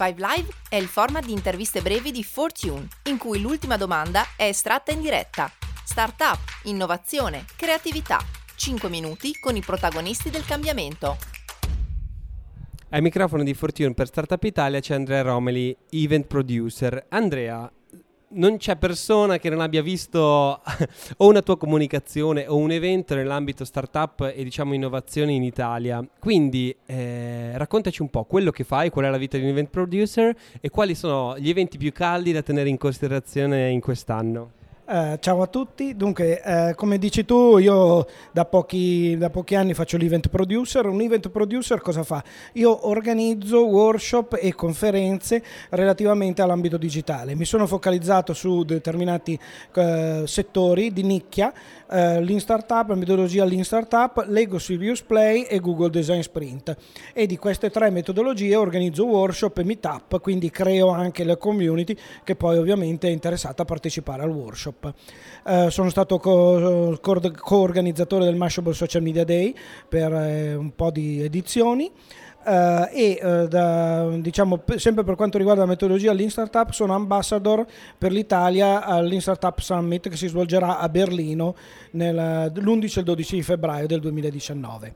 5 Live è il format di interviste brevi di Fortune, in cui l'ultima domanda è estratta in diretta. Startup, innovazione, creatività. 5 minuti con i protagonisti del cambiamento. Ai microfoni di Fortune per Startup Italia c'è Andrea Romeli, event producer. Andrea, non c'è persona che non abbia visto o una tua comunicazione o un evento nell'ambito startup e diciamo innovazione in Italia. Quindi eh, raccontaci un po' quello che fai, qual è la vita di un event producer e quali sono gli eventi più caldi da tenere in considerazione in quest'anno. Uh, ciao a tutti, dunque uh, come dici tu io da pochi, da pochi, anni faccio l'event producer, un event producer cosa fa? Io organizzo workshop e conferenze relativamente all'ambito digitale, mi sono focalizzato su determinati uh, settori di nicchia, Lean Startup, la metodologia Lean Startup, Lego Serious Play e Google Design Sprint e di queste tre metodologie organizzo workshop e meetup, quindi creo anche la community che poi ovviamente è interessata a partecipare al workshop. Eh, sono stato co- co-organizzatore del Mashable Social Media Day per eh, un po' di edizioni. Uh, e uh, da, diciamo, sempre per quanto riguarda la metodologia Lean Startup sono ambassador per l'Italia al Lean Startup Summit che si svolgerà a Berlino l'11 e il 12 di febbraio del 2019.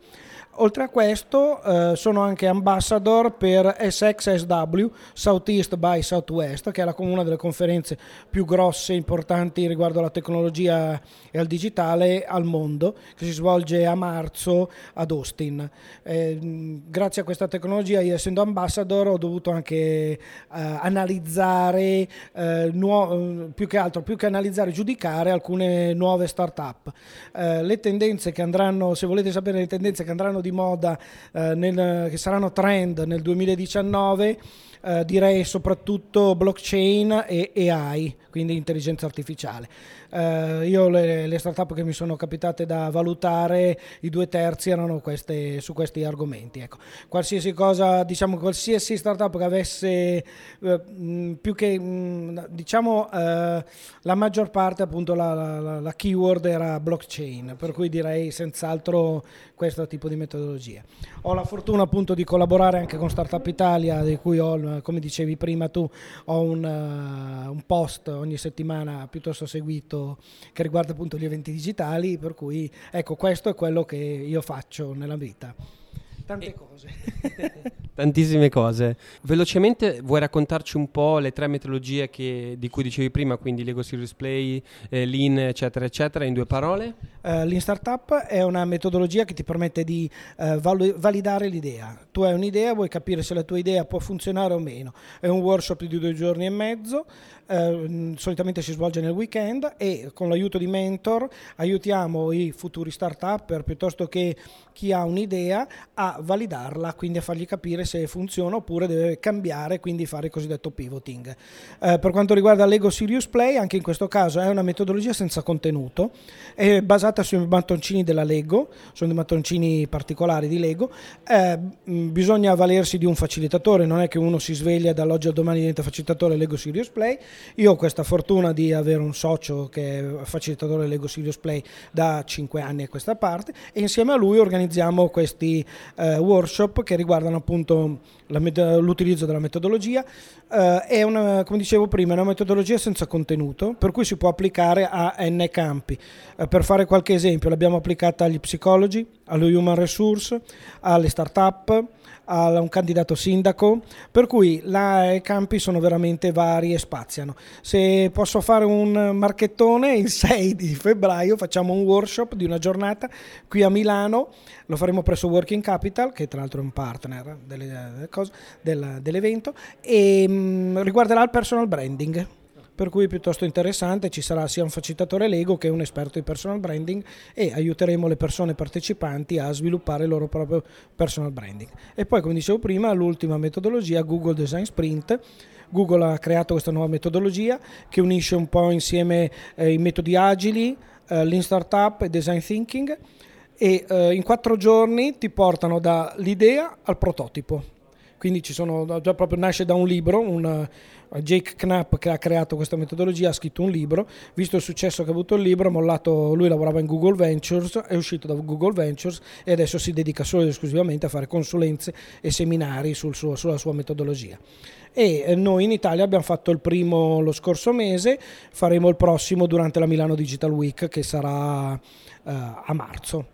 Oltre a questo eh, sono anche ambassador per SXSW, Southeast by Southwest, che è la, una delle conferenze più grosse e importanti riguardo alla tecnologia e al digitale al mondo, che si svolge a marzo ad Austin. Eh, grazie a questa tecnologia, io essendo ambassador, ho dovuto anche eh, analizzare, eh, nuo- più che altro, più che analizzare, giudicare alcune nuove start-up. Eh, le tendenze che andranno, se volete sapere le tendenze che andranno di moda eh, nel, che saranno trend nel 2019 eh, direi soprattutto blockchain e AI, quindi intelligenza artificiale. Eh, io le, le startup che mi sono capitate da valutare, i due terzi erano queste, su questi argomenti. Ecco. Qualsiasi cosa, diciamo, qualsiasi startup che avesse eh, più che, diciamo, eh, la maggior parte, appunto, la, la, la, keyword era blockchain, per cui direi senz'altro questo tipo di metodologia. Ho la fortuna appunto di collaborare anche con Startup Italia, di cui ho, come dicevi prima tu, ho un, uh, un post ogni settimana piuttosto seguito che riguarda appunto gli eventi digitali, per cui ecco questo è quello che io faccio nella vita. Tante e... cose. Tantissime cose. Velocemente vuoi raccontarci un po' le tre metodologie che, di cui dicevi prima, quindi Lego Serious Play, eh, Lean, eccetera, eccetera, in due parole? Uh, Lean Startup è una metodologia che ti permette di uh, val- validare l'idea. Tu hai un'idea, vuoi capire se la tua idea può funzionare o meno. È un workshop di due giorni e mezzo, uh, solitamente si svolge nel weekend e con l'aiuto di mentor aiutiamo i futuri startup piuttosto che chi ha un'idea a validarla, quindi a fargli capire se funziona oppure deve cambiare, quindi fare il cosiddetto pivoting. Eh, per quanto riguarda Lego Serious Play, anche in questo caso è una metodologia senza contenuto, è basata sui mattoncini della Lego, sono dei mattoncini particolari di Lego, eh, bisogna avvalersi di un facilitatore, non è che uno si sveglia dall'oggi al domani diventa facilitatore Lego Serious Play, io ho questa fortuna di avere un socio che è facilitatore Lego Serious Play da 5 anni a questa parte e insieme a lui organizziamo questi eh, workshop che riguardano appunto met- l'utilizzo della metodologia. Eh, è una, come dicevo prima, è una metodologia senza contenuto, per cui si può applicare a n campi. Eh, per fare qualche esempio, l'abbiamo applicata agli psicologi, allo human resource, alle start-up, a un candidato sindaco, per cui là i campi sono veramente vari e spaziano. Se posso fare un marchettone, il 6 di febbraio facciamo un workshop di una giornata qui a Milano, lo faremo presso Working Capital, che tra l'altro è un partner delle, cose, del, dell'evento, e mh, mm, riguarderà il personal branding per cui è piuttosto interessante, ci sarà sia un facilitatore Lego che un esperto di personal branding e aiuteremo le persone partecipanti a sviluppare il loro proprio personal branding. E poi, come dicevo prima, l'ultima metodologia, Google Design Sprint. Google ha creato questa nuova metodologia che unisce un po' insieme eh, i metodi agili, eh, Lean Startup e Design Thinking e eh, in quattro giorni ti portano dall'idea al prototipo quindi ci sono, già proprio nasce da un libro, un, Jake Knapp che ha creato questa metodologia ha scritto un libro, visto il successo che ha avuto il libro, mollato, lui lavorava in Google Ventures, è uscito da Google Ventures e adesso si dedica solo ed esclusivamente a fare consulenze e seminari sul suo, sulla sua metodologia. E eh, noi in Italia abbiamo fatto il primo lo scorso mese, faremo il prossimo durante la Milano Digital Week che sarà uh, a marzo.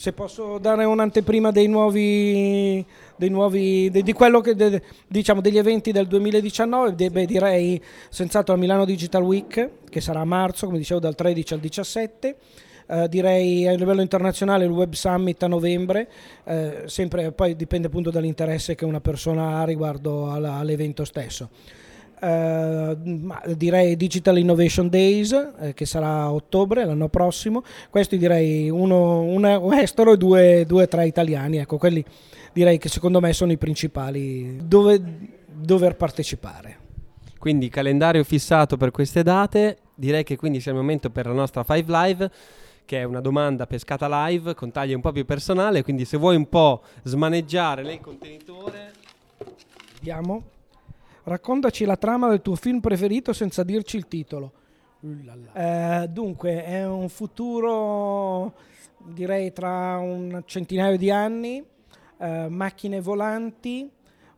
Se posso dare un'anteprima dei nuovi, dei nuovi de, di quello che de, diciamo degli eventi del 2019, de, beh, direi senz'altro la Milano Digital Week, che sarà a marzo, come dicevo, dal 13 al 17. Uh, direi a livello internazionale il Web Summit a novembre, uh, sempre poi dipende appunto dall'interesse che una persona ha riguardo alla, all'evento stesso. Uh, direi Digital Innovation Days eh, che sarà a ottobre l'anno prossimo. Questi direi uno, uno estero e due, due tre italiani. Ecco quelli direi che secondo me sono i principali dove dover partecipare. Quindi calendario fissato per queste date. Direi che quindi sia il momento per la nostra Five Live che è una domanda pescata live con taglia un po' più personale. Quindi se vuoi un po' smaneggiare lei il contenitore. Vediamo Raccontaci la trama del tuo film preferito senza dirci il titolo. Eh, dunque, è un futuro, direi tra un centinaio di anni, eh, macchine volanti,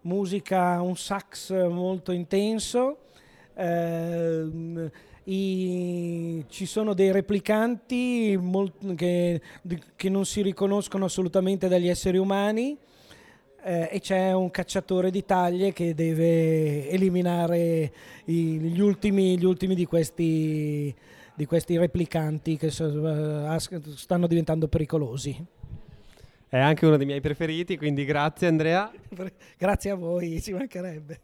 musica, un sax molto intenso. Eh, i, ci sono dei replicanti molt, che, che non si riconoscono assolutamente dagli esseri umani eh, e c'è un cacciatore di taglie che deve eliminare i, gli, ultimi, gli, ultimi, di questi, di questi replicanti che so, uh, stanno diventando pericolosi. È anche uno dei miei preferiti, quindi grazie Andrea. grazie a voi, ci mancherebbe.